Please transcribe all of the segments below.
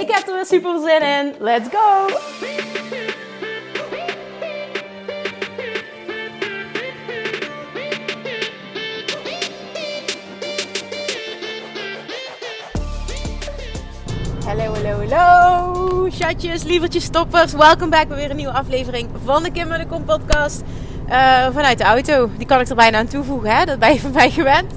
Ik heb er weer super zin in. Let's go! Hallo, hallo, hallo. Chatjes, lievertjes, stoppers. Welkom bij weer een nieuwe aflevering van de Kim de Kom podcast. Uh, vanuit de auto. Die kan ik er bijna aan toevoegen, hè? Dat ben je van mij gewend.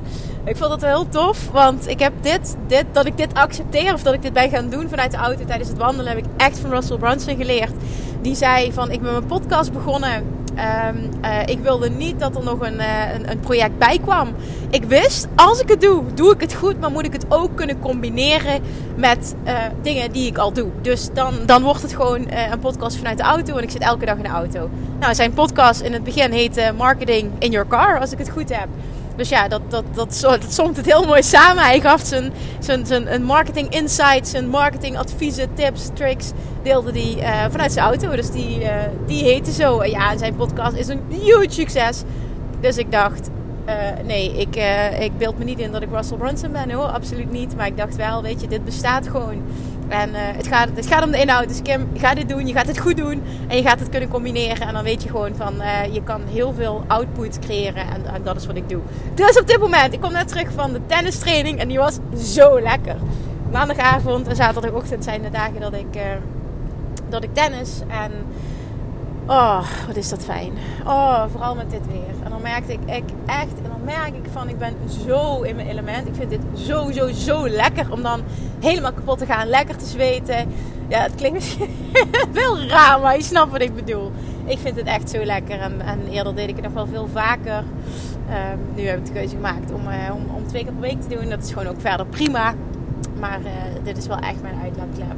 Ik vond het wel heel tof, want ik heb dit, dit, dat ik dit accepteer of dat ik dit ben gaan doen vanuit de auto tijdens het wandelen, heb ik echt van Russell Brunson geleerd. Die zei van, ik ben mijn podcast begonnen. Um, uh, ik wilde niet dat er nog een, uh, een, een, project bij kwam. Ik wist, als ik het doe, doe ik het goed, maar moet ik het ook kunnen combineren met uh, dingen die ik al doe. Dus dan, dan wordt het gewoon een podcast vanuit de auto en ik zit elke dag in de auto. Nou, zijn podcast in het begin heette Marketing in Your Car, als ik het goed heb. Dus ja, dat, dat, dat, dat, somt het heel mooi samen. Hij gaf zijn, zijn, zijn marketing insights, zijn marketing adviezen, tips, tricks. Deelde die uh, vanuit zijn auto. Dus die, uh, die heette zo. En ja, zijn podcast is een huge succes. Dus ik dacht, uh, nee, ik, ik beeld me niet in dat ik Russell Brunson ben hoor. Absoluut niet. Maar ik dacht wel, weet je, dit bestaat gewoon. En uh, het, gaat, het gaat om de inhoud. Dus Kim, ga dit doen. Je gaat het goed doen. En je gaat het kunnen combineren. En dan weet je gewoon van, uh, je kan heel veel output creëren. En, en, dat is wat ik doe. Dus op dit moment, ik kom net terug van de tennistraining. En die was zo lekker. Maandagavond en zaterdagochtend zijn de dagen dat ik, uh, dat ik tennis. En oh, wat is dat fijn. Oh, vooral met dit weer. En dan merkte ik, ik echt, en dan merk ik van, ik ben zo in mijn element. Ik vind dit zo, zo, zo lekker om dan helemaal kapot te gaan. Lekker te zweten. Ja, het klinkt misschien veel raar, maar je snapt wat ik bedoel. Ik vind het echt zo lekker. En, en eerder deed ik het nog wel veel vaker. Um, nu heb ik de keuze gemaakt om, uh, om, om, twee keer per week te doen. Dat is gewoon ook verder prima. Maar uh, dit is wel echt mijn uitlaatklep.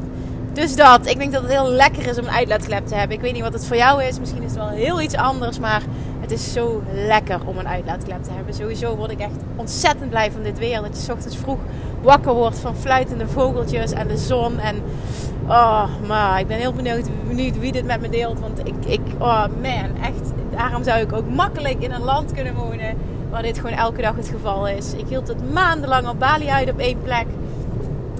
Dus dat. Ik denk dat het heel lekker is om een uitlaatklep te hebben. Ik weet niet wat het voor jou is. Misschien is het wel heel iets anders. Maar het is zo lekker om een uitlaatklep te hebben. Sowieso word ik echt ontzettend blij van dit weer. Dat je ochtends vroeg wakker wordt van fluitende vogeltjes en de zon. En oh, maar ik ben heel benieuwd, benieuwd wie dit met me deelt. Want ik, ik, oh man, echt. Daarom zou ik ook makkelijk in een land kunnen wonen waar dit gewoon elke dag het geval is. Ik hield het maandenlang op Bali uit op één plek.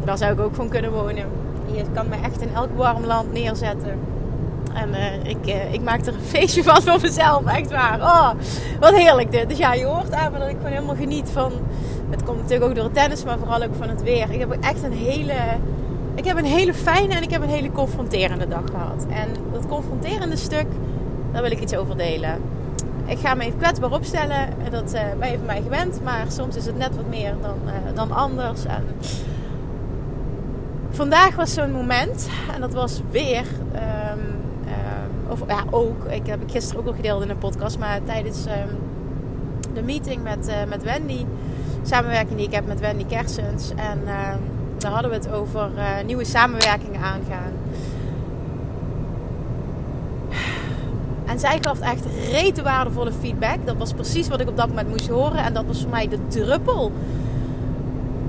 Daar zou ik ook gewoon kunnen wonen. Je kan me echt in elk warm land neerzetten. En uh, ik, uh, ik maak er een feestje van voor mezelf, echt waar. Oh, wat heerlijk dit. Dus ja, je hoort aan me dat ik gewoon helemaal geniet van... Het komt natuurlijk ook door het tennis, maar vooral ook van het weer. Ik heb echt een hele... Ik heb een hele fijne en ik heb een hele confronterende dag gehad. En dat confronterende stuk, daar wil ik iets over delen. Ik ga me even kwetsbaar opstellen. En dat uh, ben van mij gewend. Maar soms is het net wat meer dan, dan anders. Vandaag was zo'n moment. En dat was weer... Um, of ja, ook. Ik heb ik gisteren ook al gedeeld in een podcast. Maar tijdens um, de meeting met, uh, met Wendy. Samenwerking die ik heb met Wendy Kersens. En daar hadden we het over uh, nieuwe samenwerkingen aangaan. En zij gaf echt rete waardevolle feedback. Dat was precies wat ik op dat moment moest horen. En dat was voor mij de druppel.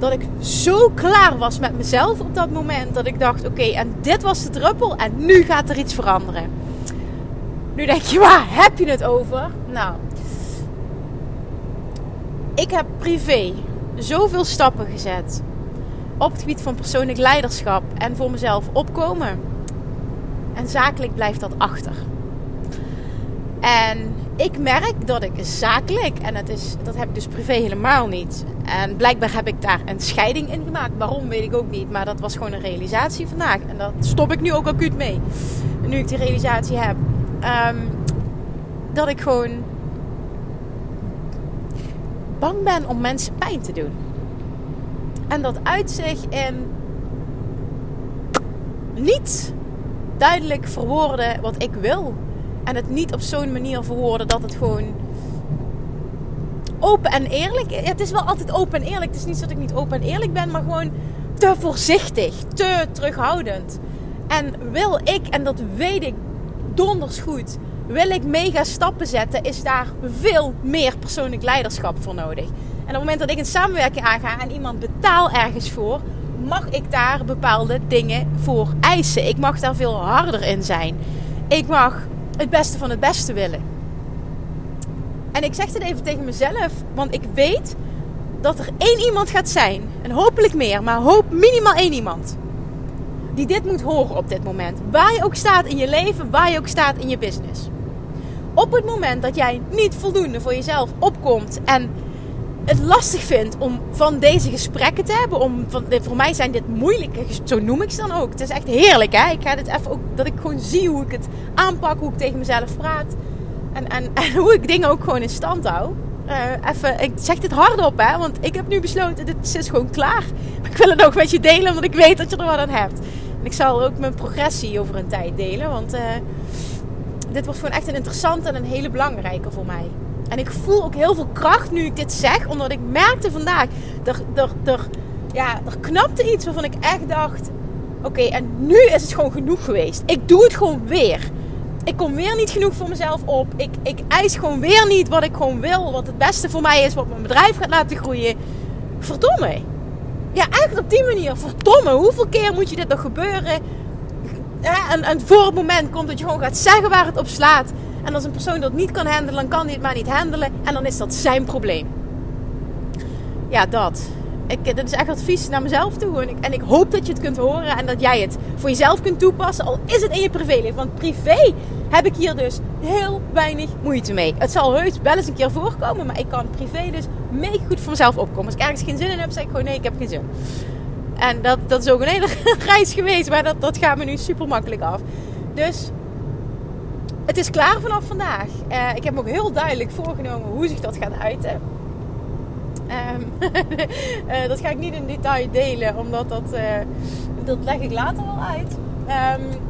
Dat ik zo klaar was met mezelf op dat moment. Dat ik dacht: oké, en dit was de druppel. En nu gaat er iets veranderen. Nu denk je, waar heb je het over? Nou, ik heb privé zoveel stappen gezet op het gebied van persoonlijk leiderschap en voor mezelf opkomen. En zakelijk blijft dat achter. En ik merk dat ik zakelijk, en dat, is, dat heb ik dus privé helemaal niet. En blijkbaar heb ik daar een scheiding in gemaakt. Waarom weet ik ook niet, maar dat was gewoon een realisatie vandaag. En dat stop ik nu ook acuut mee. Nu ik die realisatie heb. Um, dat ik gewoon bang ben om mensen pijn te doen. En dat uit zich in niet duidelijk verwoorden wat ik wil. En het niet op zo'n manier verwoorden dat het gewoon open en eerlijk is. Het is wel altijd open en eerlijk. Het is niet zo dat ik niet open en eerlijk ben, maar gewoon te voorzichtig, te terughoudend. En wil ik, en dat weet ik donders goed, wil ik mega stappen zetten, is daar veel meer persoonlijk leiderschap voor nodig. En op het moment dat ik een samenwerking aanga en iemand betaal ergens voor, mag ik daar bepaalde dingen voor eisen. Ik mag daar veel harder in zijn. Ik mag het beste van het beste willen. En ik zeg dit even tegen mezelf, want ik weet dat er één iemand gaat zijn, en hopelijk meer, maar hoop minimaal één iemand, die dit moet horen op dit moment. Waar je ook staat in je leven, waar je ook staat in je business. Op het moment dat jij niet voldoende voor jezelf opkomt en het lastig vindt om van deze gesprekken te hebben. Om, van, voor mij zijn dit moeilijke, zo noem ik ze dan ook. Het is echt heerlijk, hè? Ik ga dit even ook, dat ik gewoon zie hoe ik het aanpak, hoe ik tegen mezelf praat. En, en, en hoe ik dingen ook gewoon in stand hou. Uh, even, ik zeg dit hardop, hè? Want ik heb nu besloten, dit is gewoon klaar. Maar ik wil het ook met je delen, omdat ik weet dat je er wat aan hebt. En ik zal ook mijn progressie over een tijd delen, want uh, dit wordt gewoon echt een interessante en een hele belangrijke voor mij. En ik voel ook heel veel kracht nu ik dit zeg, omdat ik merkte vandaag, er, er, er, ja, er knapte iets waarvan ik echt dacht, oké, en nu is het gewoon genoeg geweest. Ik doe het gewoon weer. Ik kom weer niet genoeg voor mezelf op. Ik, ik eis gewoon weer niet wat ik gewoon wil. Wat het beste voor mij is. Wat mijn bedrijf gaat laten groeien. Verdomme. Ja, eigenlijk op die manier. Verdomme. Hoeveel keer moet je dit nog gebeuren? Ja, en, en voor het moment komt dat je gewoon gaat zeggen waar het op slaat. En als een persoon dat niet kan handelen, dan kan hij het maar niet handelen. En dan is dat zijn probleem. Ja, dat. Ik, dit is echt advies naar mezelf toe. En ik, en ik hoop dat je het kunt horen en dat jij het voor jezelf kunt toepassen. Al is het in je privéleven. Want privé heb ik hier dus heel weinig moeite mee. Het zal heus wel eens een keer voorkomen. Maar ik kan privé dus mega goed voor mezelf opkomen. Als ik ergens geen zin in heb, zeg ik gewoon nee, ik heb geen zin. En dat, dat is ook een hele reis geweest. Maar dat, dat gaat me nu super makkelijk af. Dus het is klaar vanaf vandaag. Uh, ik heb me ook heel duidelijk voorgenomen hoe zich dat gaat uiten. Um, uh, dat ga ik niet in detail delen, omdat dat, uh, dat leg ik later wel uit. Um,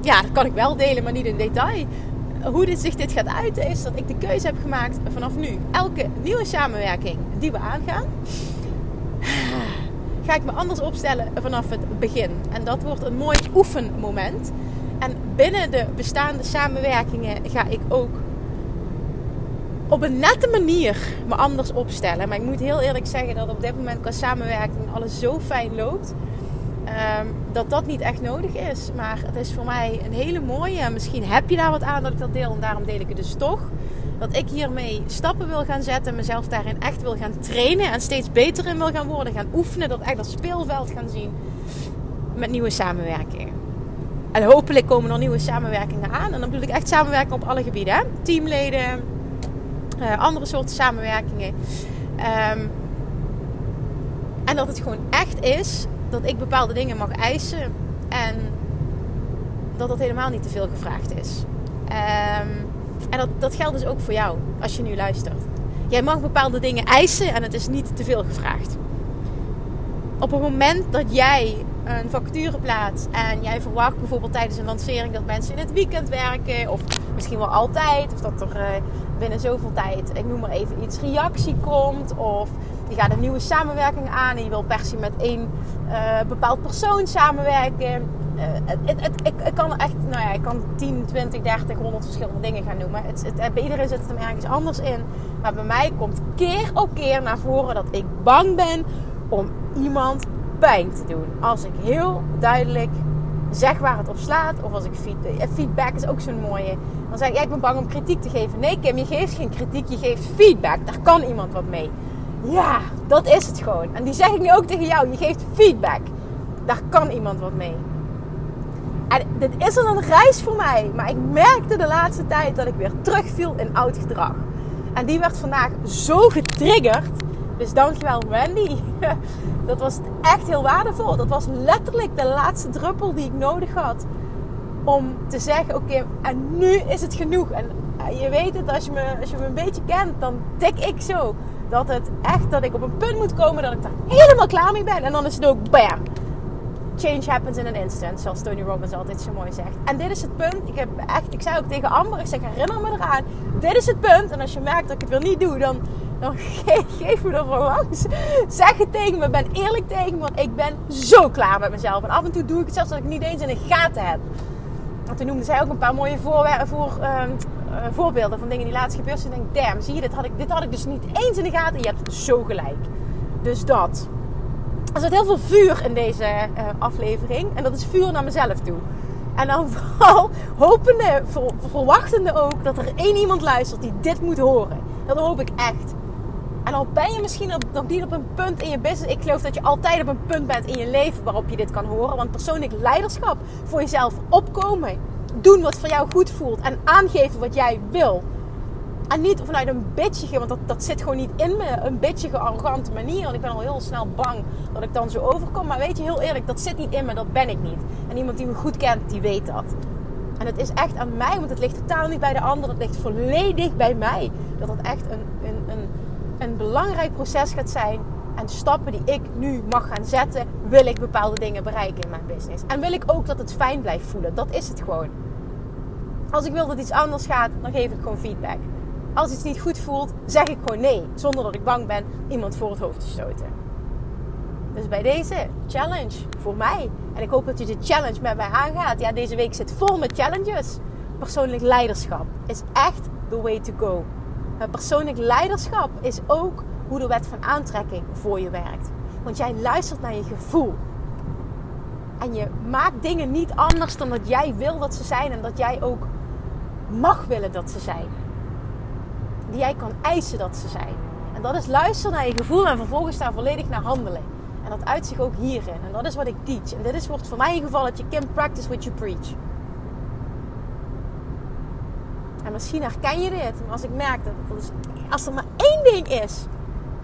ja, dat kan ik wel delen, maar niet in detail. Hoe dit zich dit gaat uiten is dat ik de keuze heb gemaakt vanaf nu. Elke nieuwe samenwerking die we aangaan, ga ik me anders opstellen vanaf het begin. En dat wordt een mooi oefenmoment. En binnen de bestaande samenwerkingen ga ik ook op een nette manier me anders opstellen. Maar ik moet heel eerlijk zeggen dat op dit moment qua samenwerking alles zo fijn loopt. Um, dat dat niet echt nodig is. Maar het is voor mij een hele mooie. Misschien heb je daar wat aan dat ik dat deel. En daarom deel ik het dus toch. Dat ik hiermee stappen wil gaan zetten. Mezelf daarin echt wil gaan trainen. En steeds beter in wil gaan worden. Gaan oefenen. Dat echt dat speelveld gaan zien. Met nieuwe samenwerkingen. En hopelijk komen er nieuwe samenwerkingen aan. En dan bedoel ik echt samenwerking op alle gebieden. Teamleden, uh, andere soorten samenwerkingen. Um, en dat het gewoon echt is dat ik bepaalde dingen mag eisen. En dat dat helemaal niet te veel gevraagd is. Um, en dat, dat geldt dus ook voor jou, als je nu luistert. Jij mag bepaalde dingen eisen en het is niet te veel gevraagd. Op het moment dat jij een vacature plaatst en jij verwacht bijvoorbeeld tijdens een lancering dat mensen in het weekend werken, of misschien wel altijd, of dat er uh, binnen zoveel tijd, ik noem maar even iets, reactie komt, of je gaat een nieuwe samenwerking aan en je wil per se met één uh, bepaald persoon samenwerken. Uh, het, het, het, ik, ik, kan echt, nou ja, ik kan 10, 20, 30, 100 verschillende dingen gaan noemen. Het, bij iedereen zit het hem ergens anders in. Maar bij mij komt keer op keer naar voren dat ik bang ben om iemand pijn te doen. Als ik heel duidelijk zeg waar het op slaat. Of als ik feedback, feedback is ook zo'n mooie. Dan zeg ik, ik ben bang om kritiek te geven. Nee Kim, je geeft geen kritiek, je geeft feedback. Daar kan iemand wat mee. Ja, dat is het gewoon. En die zeg ik nu ook tegen jou. Je geeft feedback. Daar kan iemand wat mee. En dit is al een reis voor mij. Maar ik merkte de laatste tijd dat ik weer terugviel in oud gedrag. En die werd vandaag zo getriggerd. Dus dankjewel Wendy. Dat was echt heel waardevol. Dat was letterlijk de laatste druppel die ik nodig had. Om te zeggen, oké, en nu is het genoeg. En eh, je weet het, als je, me, als je me een beetje kent, dan tik ik zo. Dat het echt, dat ik op een punt moet komen dat ik daar helemaal klaar mee ben. En dan is het ook bam. Change happens in an instant, zoals Tony Robbins altijd zo mooi zegt. En dit is het punt. Ik, heb echt, ik zei ook tegen Amber, ik zeg herinner me eraan. Dit is het punt. En als je merkt dat ik het weer niet doe, dan geef me er voor langs. Zeg het tegen me, ben eerlijk tegen me, want ik ben zo klaar met mezelf. En af en toe doe ik het zelfs dat ik niet eens in de gaten heb. En toen noemde zij ook een paar mooie voor, voor, uh, voorbeelden van dingen die laatst gebeurd zijn. Ik denk, damn, zie je, dit had, ik, dit had ik dus niet eens in de gaten. Je hebt zo gelijk. Dus dat. Er zit heel veel vuur in deze uh, aflevering. En dat is vuur naar mezelf toe. En dan vooral hopende, verwachtende ook dat er één iemand luistert die dit moet horen. Dat hoop ik echt. En al ben je misschien nog niet op een punt in je business. Ik geloof dat je altijd op een punt bent in je leven waarop je dit kan horen. Want persoonlijk leiderschap, voor jezelf opkomen. Doen wat voor jou goed voelt. En aangeven wat jij wil. En niet vanuit een bitchige, want dat, dat zit gewoon niet in me. Een bitchige, arrogante manier. Want ik ben al heel snel bang dat ik dan zo overkom. Maar weet je, heel eerlijk, dat zit niet in me. Dat ben ik niet. En iemand die me goed kent, die weet dat. En het is echt aan mij, want het ligt totaal niet bij de ander. Het ligt volledig bij mij. Dat het echt een, een, een, een belangrijk proces gaat zijn. En stappen die ik nu mag gaan zetten, wil ik bepaalde dingen bereiken in mijn business. En wil ik ook dat het fijn blijft voelen. Dat is het gewoon. Als ik wil dat iets anders gaat, dan geef ik gewoon feedback. Als iets niet goed voelt, zeg ik gewoon nee. Zonder dat ik bang ben iemand voor het hoofd te stoten. Dus bij deze challenge voor mij. En ik hoop dat je de challenge met mij aangaat. Ja, deze week zit vol met challenges. Persoonlijk leiderschap is echt the way to go. Persoonlijk leiderschap is ook hoe de wet van aantrekking voor je werkt. Want jij luistert naar je gevoel. En je maakt dingen niet anders dan dat jij wil dat ze zijn en dat jij ook mag willen dat ze zijn die jij kan eisen dat ze zijn. En dat is luisteren naar je gevoel en vervolgens daar volledig naar handelen. En dat uit zich ook hierin. En dat is wat ik teach. En dit is, wordt voor mij in geval dat je Kim practice what you preach. En misschien herken je dit. Maar als ik merk dat, dat is, als er maar één ding is.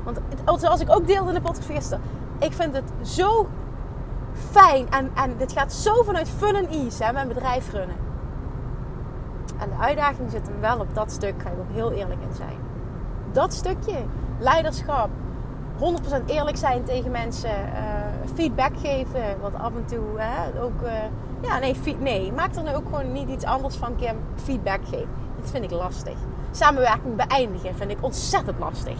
Want zoals ik ook deelde in de podcast gisteren. Ik vind het zo fijn. En, en dit gaat zo vanuit fun en ease. Hè, mijn bedrijf runnen en de uitdaging zit hem wel op dat stuk, ga ik ook heel eerlijk in zijn. Dat stukje, leiderschap, 100% eerlijk zijn tegen mensen, uh, feedback geven, wat af en toe hè, ook. Uh, ja, nee, nee, maak er nu ook gewoon niet iets anders van, Kim. Feedback geven. Dat vind ik lastig. Samenwerking beëindigen vind ik ontzettend lastig.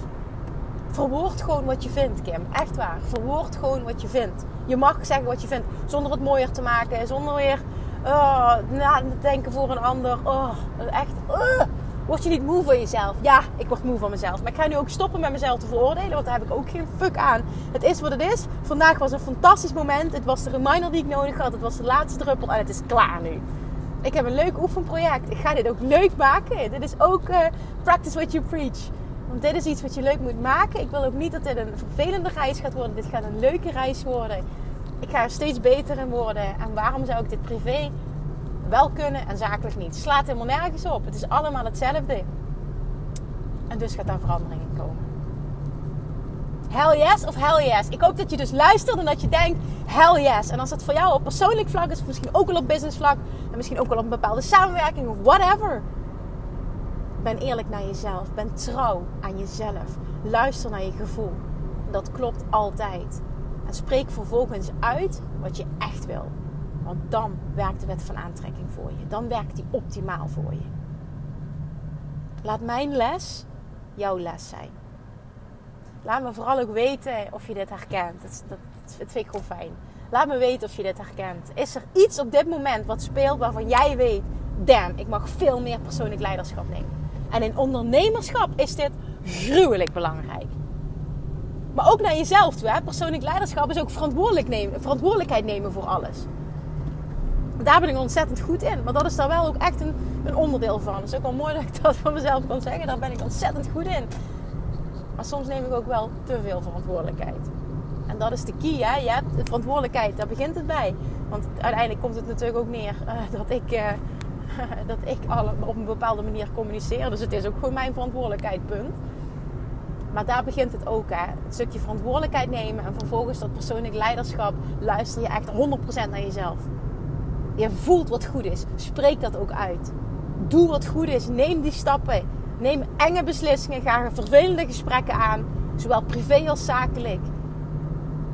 Verwoord gewoon wat je vindt, Kim. Echt waar. Verwoord gewoon wat je vindt. Je mag zeggen wat je vindt, zonder het mooier te maken, zonder weer Oh, na denken voor een ander. Oh, echt. Uh, word je niet moe van jezelf? Ja, ik word moe van mezelf. Maar ik ga nu ook stoppen met mezelf te veroordelen. Want daar heb ik ook geen fuck aan. Het is wat het is. Vandaag was een fantastisch moment. Het was de reminder die ik nodig had. Het was de laatste druppel. En het is klaar nu. Ik heb een leuk oefenproject. Ik ga dit ook leuk maken. Dit is ook uh, practice what you preach. Want dit is iets wat je leuk moet maken. Ik wil ook niet dat dit een vervelende reis gaat worden. Dit gaat een leuke reis worden ik ga er steeds beter in worden. En waarom zou ik dit privé wel kunnen en zakelijk niet? Slaat helemaal nergens op. Het is allemaal hetzelfde. En dus gaat daar verandering in komen. Hell yes of hell yes. Ik hoop dat je dus luistert en dat je denkt hell yes. En als het voor jou op persoonlijk vlak is, of misschien ook wel op business vlak, en misschien ook wel op een bepaalde samenwerking of whatever. Ben eerlijk naar jezelf. Ben trouw aan jezelf. Luister naar je gevoel. Dat klopt altijd. En spreek vervolgens uit wat je echt wil. Want dan werkt de wet van aantrekking voor je. Dan werkt die optimaal voor je. Laat mijn les jouw les zijn. Laat me vooral ook weten of je dit herkent. Dat, dat, vind ik gewoon fijn. Laat me weten of je dit herkent. Is er iets op dit moment wat speelt waarvan jij weet... Damn, ik mag veel meer persoonlijk leiderschap nemen. En in ondernemerschap is dit gruwelijk belangrijk. Maar ook naar jezelf toe. Persoonlijk leiderschap is ook nemen, verantwoordelijkheid nemen voor alles. Daar ben ik ontzettend goed in. Maar dat is daar wel ook echt een, een onderdeel van. Het is ook wel mooi dat ik dat van mezelf kan zeggen. Daar ben ik ontzettend goed in. Maar soms neem ik ook wel te veel verantwoordelijkheid. En dat is de key. Hè? Je hebt de verantwoordelijkheid, daar begint het bij. Want uiteindelijk komt het natuurlijk ook neer uh, dat ik, uh, dat ik alle, op een bepaalde manier communiceer. Dus het is ook gewoon mijn verantwoordelijkheid, punt. Maar daar begint het ook. Hè? Een stukje verantwoordelijkheid nemen en vervolgens dat persoonlijk leiderschap. Luister je echt 100% naar jezelf. Je voelt wat goed is. Spreek dat ook uit. Doe wat goed is. Neem die stappen. Neem enge beslissingen. Ga vervelende gesprekken aan. Zowel privé als zakelijk.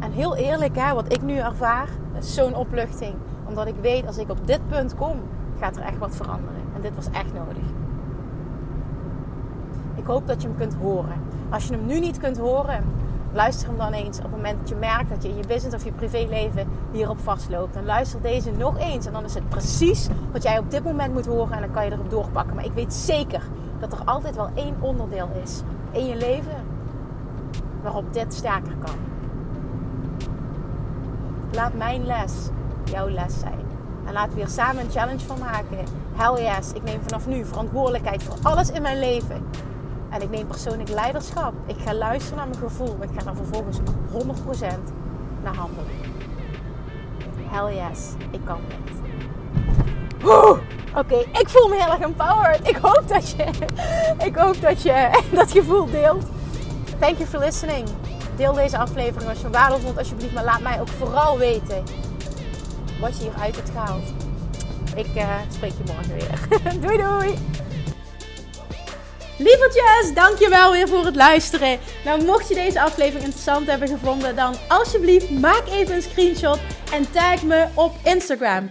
En heel eerlijk, hè, wat ik nu ervaar, is zo'n opluchting. Omdat ik weet, als ik op dit punt kom, gaat er echt wat veranderen. En dit was echt nodig. Ik hoop dat je hem kunt horen. Als je hem nu niet kunt horen, luister hem dan eens op het moment dat je merkt dat je in je business of je privéleven hierop vastloopt. Dan luister deze nog eens en dan is het precies wat jij op dit moment moet horen en dan kan je erop doorpakken. Maar ik weet zeker dat er altijd wel één onderdeel is in je leven waarop dit sterker kan. Laat mijn les jouw les zijn. En laten we hier samen een challenge van maken. Hell yes, ik neem vanaf nu verantwoordelijkheid voor alles in mijn leven. En ik neem persoonlijk leiderschap. Ik ga luisteren naar mijn gevoel. Ik ga dan vervolgens 100% naar handelen. Hell yes, ik kan dit. Oké, ik voel me heel erg empowered. Ik hoop dat je, ik hoop dat je dat gevoel deelt. Thank you for listening. Deel deze aflevering als je waardevol vond, alsjeblieft. Maar laat mij ook vooral weten wat je hieruit hebt gehaald. Ik uh, spreek je morgen weer. doei doei! Lievertjes, dankjewel weer voor het luisteren. Nou, mocht je deze aflevering interessant hebben gevonden, dan alsjeblieft maak even een screenshot en tag me op Instagram.